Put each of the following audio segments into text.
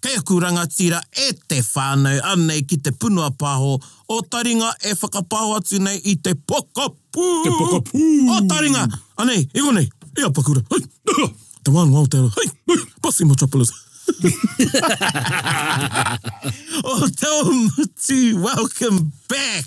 Kei aku rangatira e te whānau anei ki te punua pāho o taringa e whakapāho atu nei i te pokapū. Te pokapū. O taringa. Anei, i konei, i a Pakura. Hei. Aha. Te wā noa o te ara. Hei. Hei. Puffy Metropolis. o te o Mutu, welcome back.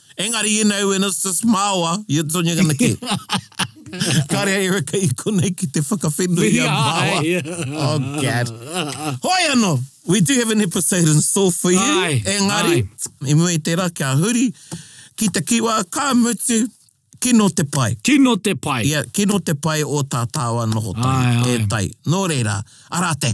Engari you know when it's just maoa, you're tony gonna ki. Kare a Erika i konei ki te whakawhenui a maoa. Oh gad. Hoi ano, we do have an episode in store for you. Ai, Engari, ai. i mua i tera kia huri ki te kiwa ka mutu kino te pai. Kino te pai. Ia, kino te pai o ta taua noho tari. Ai, ai. E tai. No reira, ara te.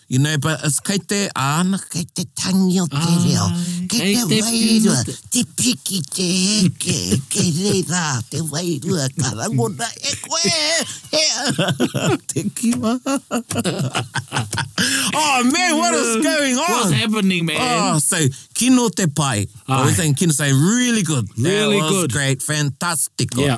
You know, but it's kei te, āna, kei te tangi o te reo, kei, kei te, te wairua, te piki, te heke, kei reira te wairua, ka rangona e koe, he, te kiwa. oh man, what is going on? What's happening, man? Oh, so, kino te pai. Aye. I was saying, kino, so really good. Really That was good. great, fantastico. Yeah.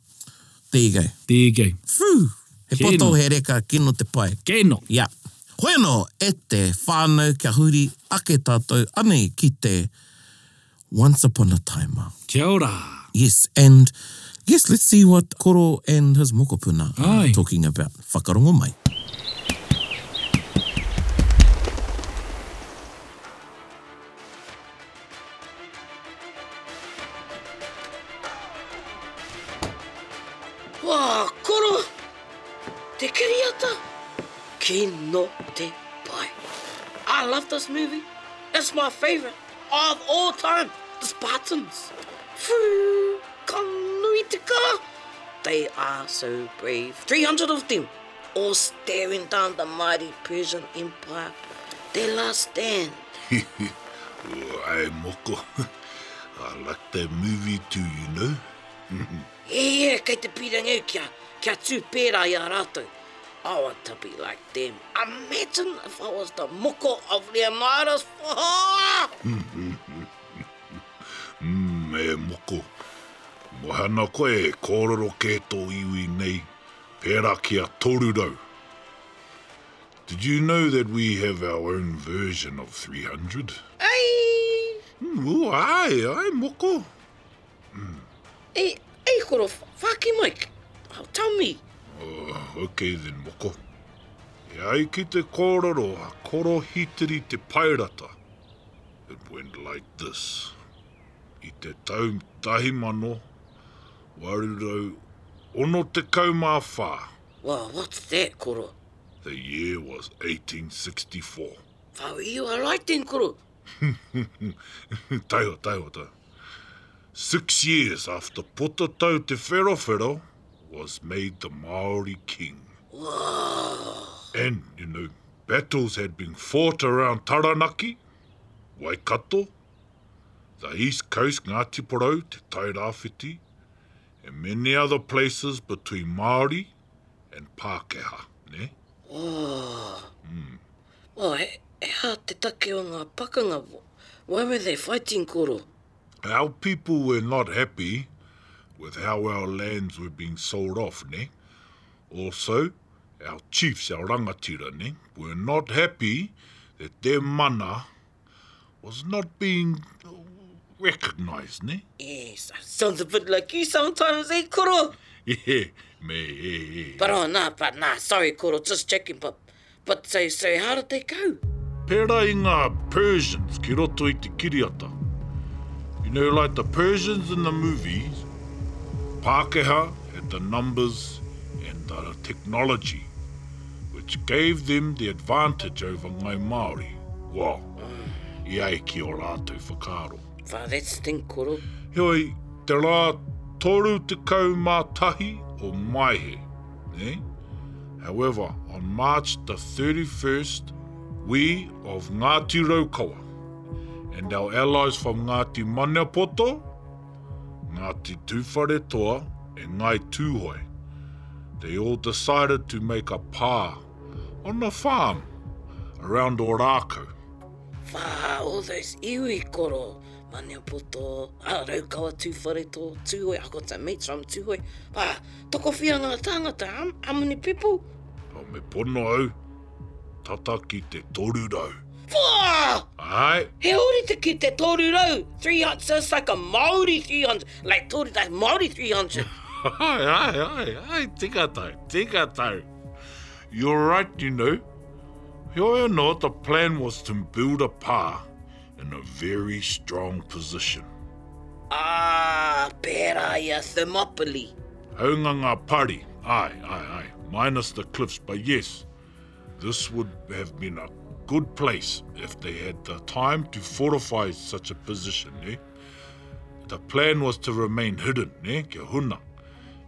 There you go. There you go. Whoo! He Keno. poto, he reka, kino te pai. Keno. Ia. Hoi anō e te whānau kia huri ake tātou anei ki te Once upon a time. Kia ora. Yes, and yes, let's see what Koro and his mokopuna are Ai. talking about. Whakarongo mai. Kino Te Pai. I love this movie. It's my favorite of all time. The Spartans. Foo, Kanuitika. They are so brave. 300 of them all staring down the mighty Persian Empire. They last stand. Hehe, I moko. I like that movie too, you know. Hehe, kei te pīrangi au kia, kia tū pērā i a rātou. I want to be like them. Imagine if I was the moko of Leonidas, whahaa! Umm, e moko. Mahana koe e kōrero kē tō iwi nei, pērā ki a toru rau. Did you know that we have our own version of 300? Ai! Ū, āe, āe, moko. Ei, ei, koro, whāki mai, tell me. Oh, ok then, moko. E ai ki te kōrero a Koro Hitiri Te Paerata, it went like this. I te tau 1864. Well, what's that, koro? The year was 1864. Whau, you are right then, koro. taiho, taiho, taiho. Six years after Potatau Te Wherowhero was made the Maori king. Whoa. And, you know, battles had been fought around Taranaki, Waikato, the east coast, Ngāti Porou, Te Tairawhiti, and many other places between Māori and Pākehā, nē? Ō. Ō, he aha te take o ngā pakanga, why were they fighting, koro? Our people were not happy with how our lands were being sold off, nē? Also, our chiefs, our rangatira, nē, were not happy that their mana was not being recognised, ne? Yes, sounds a bit like you sometimes, eh, Kuro? yeah, me, eh, yeah, yeah. But oh, nah, but nah, sorry, Kuro, just checking, but, but so, so how did they go? Pera i ngā Persians ki roto i te kiriata. You know, like the Persians in the movies, Pākehā had the numbers and the technology, which gave them the advantage over Ngai Māori. Wow! I ai ki ō rātou whakaaro. Wow, that's stink koro. Heoi, te rā 31 o Maehe, nei? However, on March the 31st, we of Ngāti Raukawa and our allies from Ngāti Maniapoto, Ngāti Tūwharetoa, e Ngāi Tūhoe. They all decided to make a pā on a farm around Ōrākau. Whā, all those iwi koro, Maniapoto, ah, Raukawa, Tūwharetoa, Tūhoe, I've got some mates from Tūhoe, whā, tokowhia ngā tāngata, how, how many people? Oh, me pono au. tata ki te toru rau. Whaa! Ae! He orite ki te toru rau, 300, so it's like a Māori 300, like toru rau, Māori 300. Ae, ae, ae, ae, tika tau, tika tau. You're right, you know. Heoi anō, the plan was to build a pā, in a very strong position. Ah, pera ia Thermopylae. Haunga ngā pari, ai, ai, ai, minus the cliffs, but yes, this would have been a good place if they had the time to fortify such a position. Eh? The plan was to remain hidden, ne? Eh? Kia huna.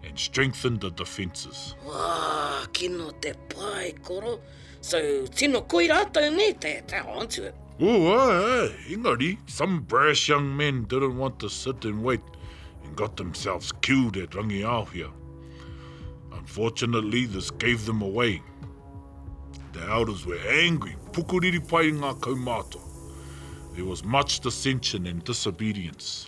And strengthen the defences. Wow, kino te pai koro. So, tino koi rātou ne, te te onto it. Oh, ai, ingari. Some brash young men didn't want to sit and wait and got themselves killed at Rangiauhia. Unfortunately, this gave them away. The elders were angry, pukuriri pai ngā kaumātua. There was much dissension and disobedience.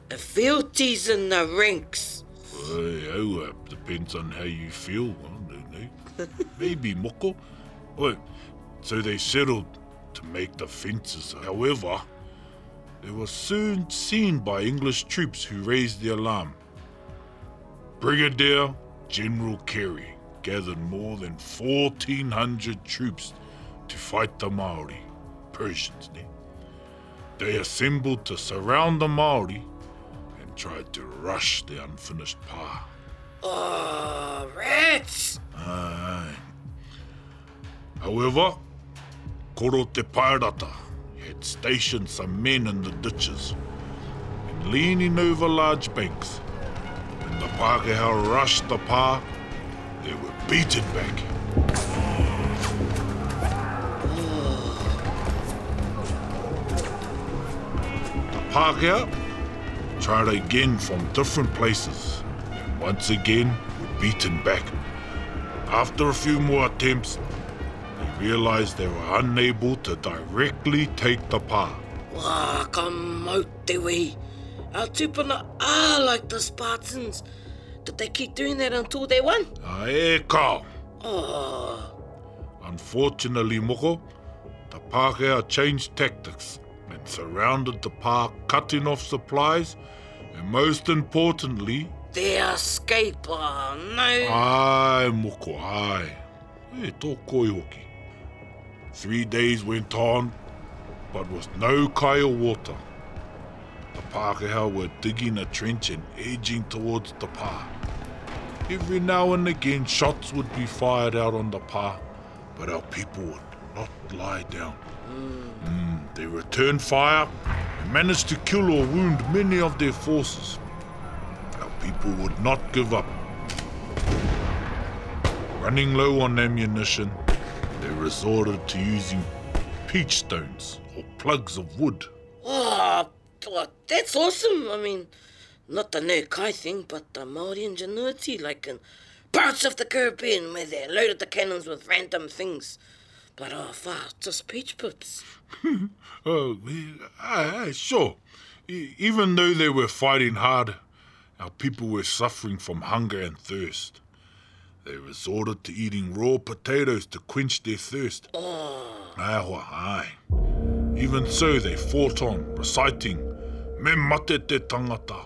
filties in the rinks. Well, yeah, it depends on how you feel. I don't know. Maybe moko. Well, so they settled to make the fences. However, they were soon seen by English troops who raised the alarm. Brigadier General Carey gathered more than 1,400 troops to fight the Maori, Persians, ne? They assembled to surround the Maori and tried to rush the unfinished pa. Oh, rats! Aye. However, Koro te Pairata had stationed some men in the ditches and leaning over large banks. When the Pākehā rushed the pa, they were beaten back. Oh. Pākehā, tried again from different places, and once again were beaten back. After a few more attempts, they realized they were unable to directly take the pā. Wā, ka mautewi! Our tūpuna are like the Spartans. Did they keep doing that until they won? Ae, ka! Oh. Unfortunately, moko, the Pākehā changed tactics and surrounded the park, cutting off supplies, and most importantly, their escaper, no. Ai, moko, ai. E hoki. Three days went on, but with no kai water. The Pākehā were digging a trench and edging towards the pā. Every now and again, shots would be fired out on the pā, but our people would not lie down. Mm. Mm. They returned fire and managed to kill or wound many of their forces. Our people would not give up. Running low on ammunition, they resorted to using peach stones or plugs of wood. Oh, that's awesome. I mean, not the Nukai thing, but the Maori ingenuity, like in parts of the Caribbean where they loaded the cannons with random things but our uh, farts are speech pups. oh, aye, I, ah, ah, sure. E, even though they were fighting hard, our people were suffering from hunger and thirst. They resorted to eating raw potatoes to quench their thirst. Oh. Aye, hi. Even so, they fought on, reciting, Me mate te tangata,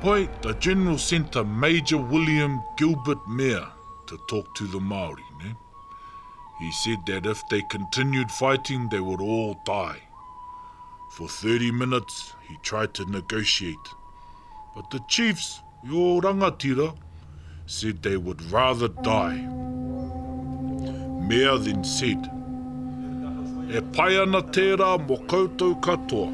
Poi, the General sent a Major William Gilbert Mayer to talk to the Māori, ne? He said that if they continued fighting, they would all die. For 30 minutes, he tried to negotiate, But the chiefs, yo rangatira, said they would rather die. Mea then said, E pai ana tērā mō koutou katoa,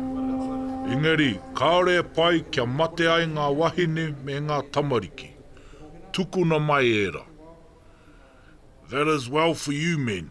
engari kāore e pai kia mate ai ngā wahine me ngā tamariki. Tukuna mai ērā. That is well for you men.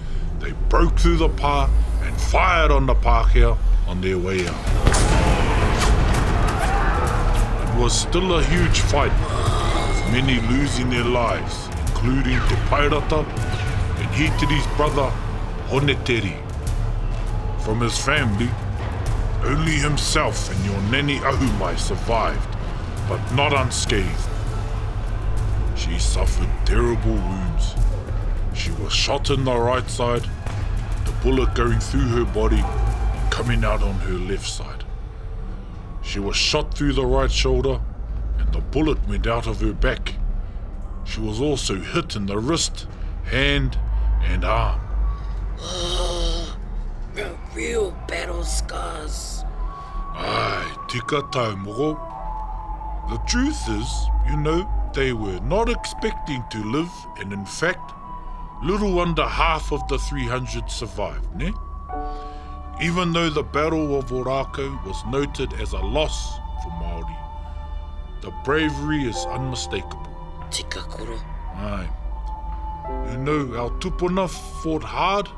They broke through the pa and fired on the Pākehā on their way out. It was still a huge fight, with many losing their lives, including Te Pairata Heated to his brother Honeteri. From his family, only himself and your Neni Ahumai survived, but not unscathed. She suffered terrible wounds. She was shot in the right side, the bullet going through her body, coming out on her left side. She was shot through the right shoulder, and the bullet went out of her back. She was also hit in the wrist, hand, and arm. Oh, uh, ah, real battle scars. Ai, tika tau mogo. The truth is, you know, they were not expecting to live, and in fact, little under half of the 300 survived, ne? Even though the Battle of Orako was noted as a loss for Māori, the bravery is unmistakable. Tika koro. Ai, who know how Tupuna fought hard,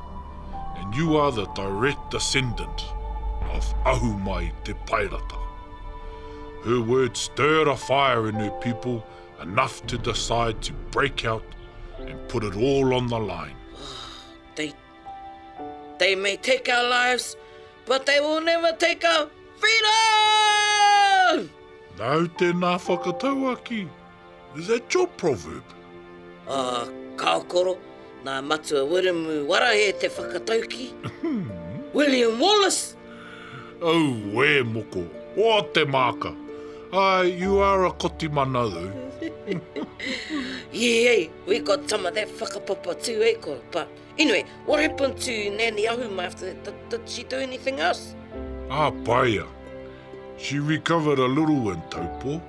and you are the direct descendant of Ahumai Te Pairata. Her words stirred a fire in her people enough to decide to break out and put it all on the line. They, they may take our lives, but they will never take our freedom! Nau tēnā whakatauaki. Is that your proverb? Ā, ka okoro, nā Matua Wiremu Warahe te whakataukī, William Wallace! Auē moko, o te māka! Āe, you are a koti mana though. Iei, we got some of that whakapapa too, eh, ko, but Anyway, what happened to Nanny Ahuma after that? Did, did she do anything else? Ah, paea. She recovered a little in Taupo.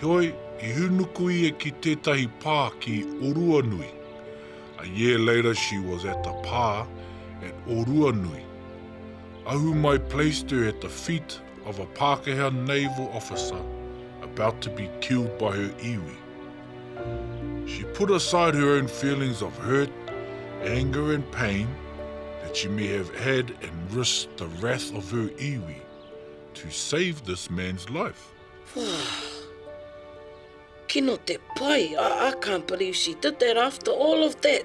Heoi, i hūnuku ia ki tētahi pā ki Oruanui. A year later she was at a pā at Oruanui. Ahumai placed her at the feet of a Pākehā naval officer about to be killed by her iwi. She put aside her own feelings of hurt, anger and pain that she may have had and risked the wrath of her iwi to save this man's life kino te pai. I, I can't believe she did that after all of that.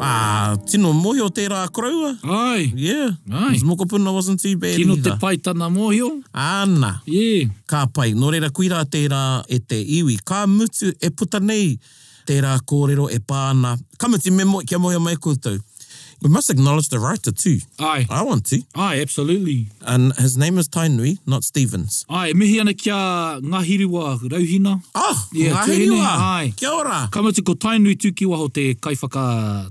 Ah, tino mohio tērā koroua. Ai. Yeah. Ai. His mokopuna wasn't too bad either. Tino te pai tana mohio. Ana. Yeah. Ka pai. Nō reira, koirā tērā e te iwi. Ka mutu e puta nei Tērā kōrero e pā ana. Kamiti me moe, kia mohio mai koutou. We must acknowledge the writer too. Aye. I want to. Aye, absolutely. And his name is Tainui, not Stephens. Aye, e mihi ana ki a Ngahiriwa Rauhina. Oh, yeah, Ngahiriwa. Kia ora. Kamiti, ko Tainui Tukiwaho te kaiwhaka.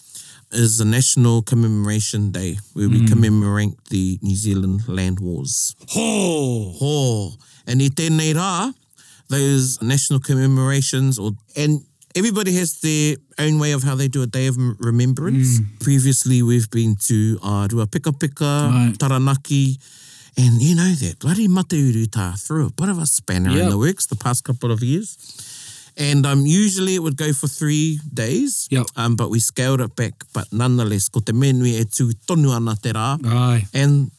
is a national commemoration day where mm. we commemorate the New Zealand land wars. Ho! Ho! And i tēnei rā, those national commemorations, or and everybody has their own way of how they do a day of remembrance. Mm. Previously, we've been to uh, do a pika pika, right. taranaki, And you know that bloody mate urutā threw a bit of a spanner yep. in the works the past couple of years. And um, usually it would go for three days, yep. um, but we scaled it back. But nonetheless, ko te menui e tū tonu ana te rā. Aye. And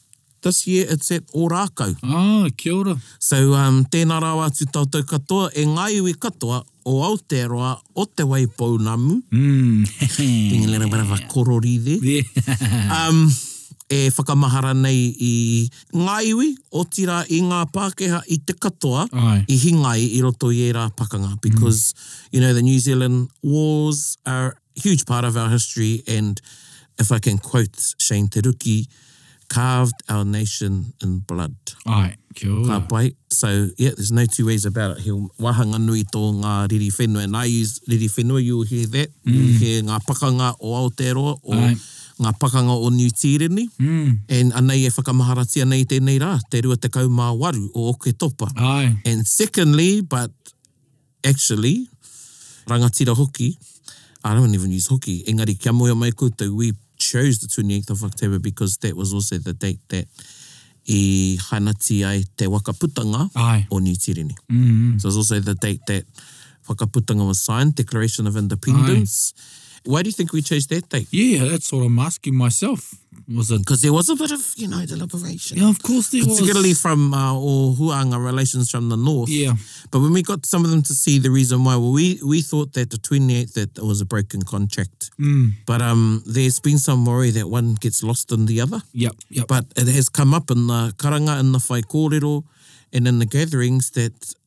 this year it's at Ōrākau. Ah, kia ora. So um, tēnā rāwa atu tātou katoa, e ngā iwi katoa, o Aotearoa, o Te Waipounamu, being a little bit of a korori there, e whakamahara nei i ngā iwi, otirā i ngā Pākehā i te katoa i hinga ai i roto i ērā pakanga because, you know, the New Zealand wars are huge part of our history and if I can quote Shane Te Ruki, carved our nation in blood. Aye, kia ora. Ka pai. So, yeah, there's no two ways about it. He wāhanga nui tō ngā riri whenua and I use riri whenua, you will hear that, mm. you will hear ngā pakanga o Aotearoa, o Aye. ngā pakanga o Niu Tīreni, mm. and anei e whakamaharatia nei tēnei rā, te 28 o Oketopa. Aye. And secondly, but Actually, rangatira hoki, I don't even use hoki, engari kia moe mai koutou, we chose the 28th of October because that was also the date that i hanati ai te waka putanga Aye. o Niu Tireni. So it was also the date that whakaputanga was signed, Declaration of Independence, Why do you think we chose that day? Yeah, that's what I'm asking myself. Was it because there was a bit of you know deliberation? Yeah, of course there particularly was, particularly from uh, or Huanga relations from the north. Yeah, but when we got some of them to see the reason why, well, we we thought that the 28th that it was a broken contract. Mm. But um, there's been some worry that one gets lost in the other. Yep, yep. But it has come up in the karanga and the whaikōrero and in the gatherings that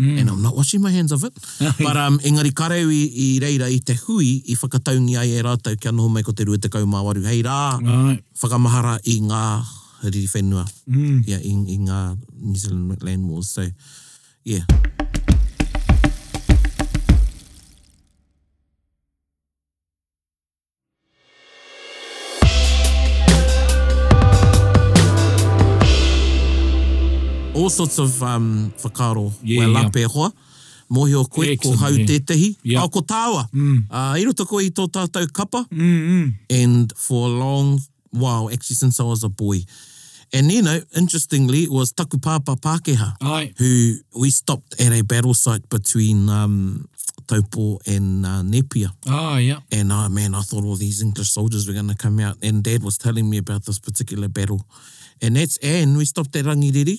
Mm. And I'm not washing my hands of it. But um, engari ka reo i, i reira i te hui i whakataungi ai e rātou kia noho mai ko te 28 hei rā right. whakamahara i ngā riri whenua. Mm. Yeah, i, i ngā New Zealand land wars. So, yeah. All sorts of um whakaaro well up e hoa. Mohio koe ko hau tetehi. Oh ko taua. I roto koe i to tatou kapa and for a long while, actually since I was a boy, And e you know, interestingly, it was Takupapa Pakeha Aye. who we stopped at a battle site between um, Taupo and uh, Nepia. Oh, ah, yeah. And oh, man, I thought all these English soldiers were going to come out. And Dad was telling me about this particular battle. And that's, and we stopped at Rangiriri.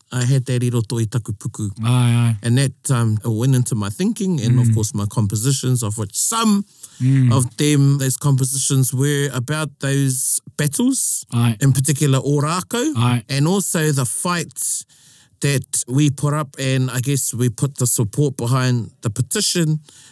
I had that iroto i taku puku. Aye, aye. And that um, went into my thinking and, mm. of course, my compositions, of which some Mm. Of them, those compositions were about those battles, Aye. in particular Orako, and also the fight that we put up, and I guess we put the support behind the petition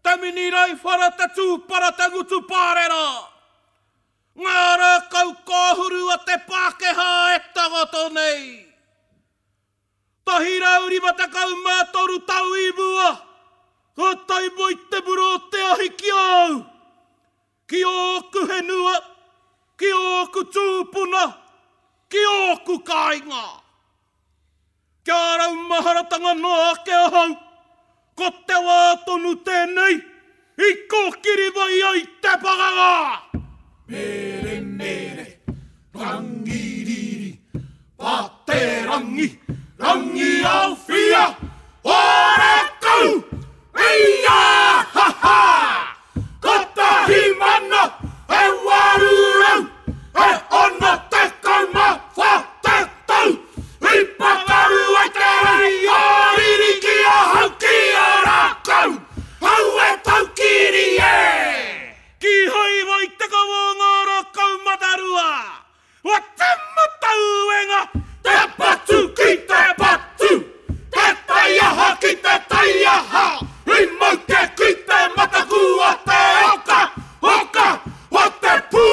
Te Minirai Whara Te Tūpara Te Ngutu Pārera Ngā rākau kōhuru a te Pākehā e takoto nei 153 tau i mua ka tae mai te mura o te ahi ki a au. Ki ōku whenua, ki ōku tūpuna, ki ōku kāinga. Kia raumaharatanga noa ake ahau, ko te wā tonu tēnei i kōkiri mai ai te pakanga! Mere, mere. Rangiriri, Paterangi, Rangiaowhia, Horekau! Eia! Ha ha! Kotahi mana, e waru rau, e ono tekau ma wha te tau! I pakaru ai te rangi o riri ki ahau, ki a rakou! Hau e taukiri e! Kīhai wai te kawa o ngā rā kaumatarua o te matauenga. Te patu ki te patu, te taiaha ki te taiaha, i mau kē ki te mataku o te oka, oka o te pū.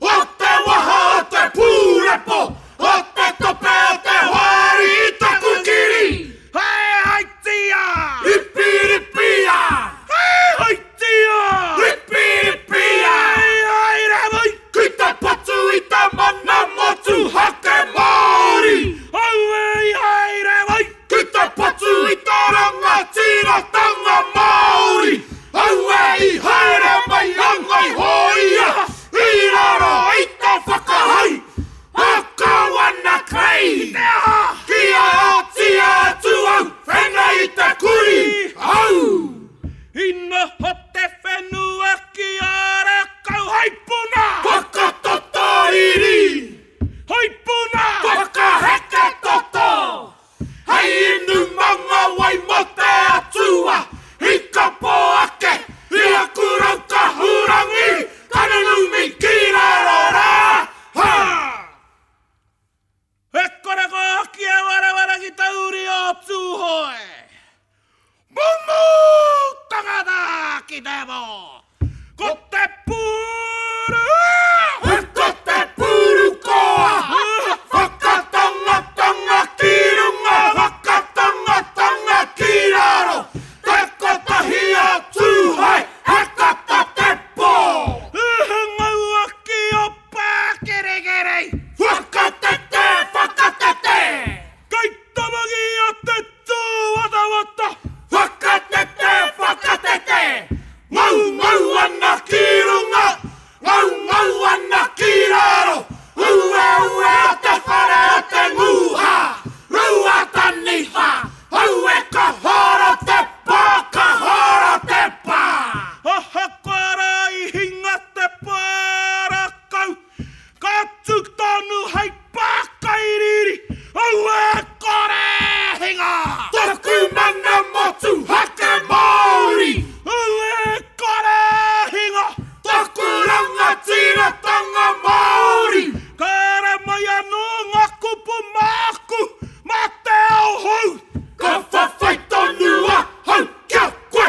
O te waha o te pūrepo, o te tope o te hoari i taku kiri. Hei haitia! Ripiripia! Hei haitia! Ripiripia! Hei hai rāwai! Ki te patu i te mana motuhake Māori. Auē i hai rāwai! Ki te patu i tō rangatiratanga Māori, aua i haere mai a Ngai Hōia i raro i te whakahau a Kawana Clay kia otia atu au whenua i te kuri au. I noho te whenua ki ō rākau haipuna. Whakatatariri. Hei puna! Whakaheke toto! Hei inu manga wai mo te Atua! I ka po ake, i aku rau kahurangi, ka nunumi ki raro ra! Ha! E kore koe hoki e wareware ki tau uri o Tuhoe! Mumu tangata ki te po. Ko te puru. Ko te puru koa. Whakatangatanga ki runga. Whakatangatanga ki raro. Te kotahi a tu hai. He kata te po. Ngau aki o Pakerekerei. Whakatete, whakatete. Kei te rangi a te tūwatawata. Whakatete, whakatete. Ngaungau ana ki runga, ngaungau ana ki raro. Ueue a te whare o te nguha, Ruataniwha. Aue ka horo te pā, ka horo te pā. Ahakoa rā i hinga te pā rākau. Ka tu tonu hei pa kai riri, aue kore hinga! Toku mana motuhake Maori! Aue kore hinga! Toku rangatiratanga Maori! Ka ere mai ano nga kupu maku ma te ao hou! Ka whawhai tonu ahau kia koe!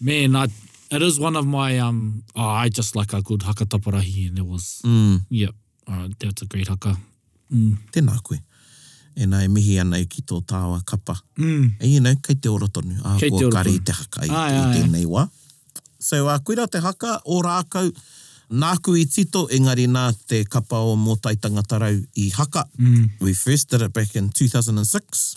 Man I it is one of my um oh I just like a good haka taparahi and it was yeah uh that's a great haka. Tēnā koe. Ēnā e mihi ana e ki tō tāua kapa. And you know kei te ora tonu ahakoa kare i te haka i tēnei wā. So koe rā te haka Ōrākau nāku i tito engari nā te kapa o Mōtai Tangata Rau i haka. We first did it back in 2006.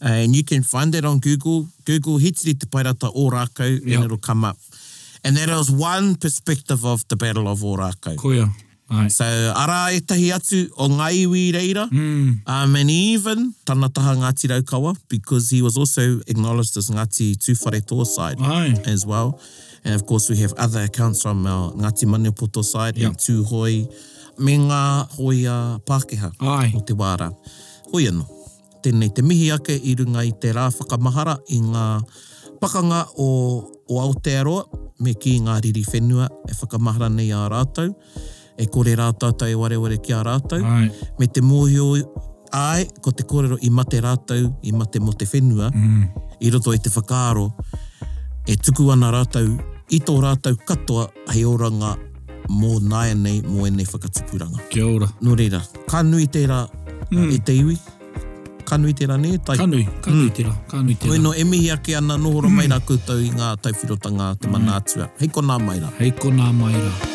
and you can find that on Google, Google Hitiri Te Paerata Ōrākau and it will come up. And that is one perspective of the Battle of Ōrākau. Koia, āe. So, arā ētahi atu o ngā iwi i reira, um, and even tana taha Ngāti Raukawa, because he was also acknowledged as Ngāti Tūwharetoa side as well. And of course we have other accounts from our Ngāti Maniapoto side and Tūhoe, me ngā hōia Pākehā o te wā rā. Hoi anō. Tēnei te mihi ake i runga i te rā whakamahara i ngā pakanga o o Aotearoa, me kī ngā riri whenua e whakamahara nei ā rātou, e kore rā tātou e wareware ki a rātou, me te mōhio, āe, ko te kōrero i mate rātou, i mate mō te whenua, i roto i te whakaaro e tuku ana rātou i tō rātou katoa Hei oranga mō nāianei, mō ēnei whakatupuranga. Kia ora. Nō reira, ka nui tērā e te iwi. Ka nui tērā nē, Tai? Ka nui, ka nui tērā, ka nui tērā. Bueno, e mihi ake ana, nohora mai rā koutou i ngā tauwhirotanga a Te Mana Atua. Hei konā mai rā. Hei konā mai rā.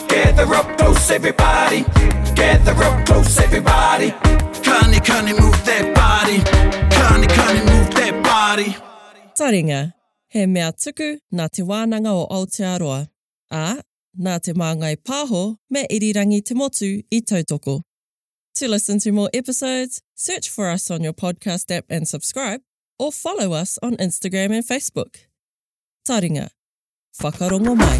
Gather up close everybody Gather up close everybody Kani kani move that body Kani kani move that body Taringa, he mea tuku nā Te Wānanga o Aotearoa, ā, nā Te Māngai Pāho me Irirangi Te Motu i tautoko. To listen to more episodes, search for us on your podcast app and subscribe, or follow us on Instagram and Facebook. Taringa! Whakarongo mai.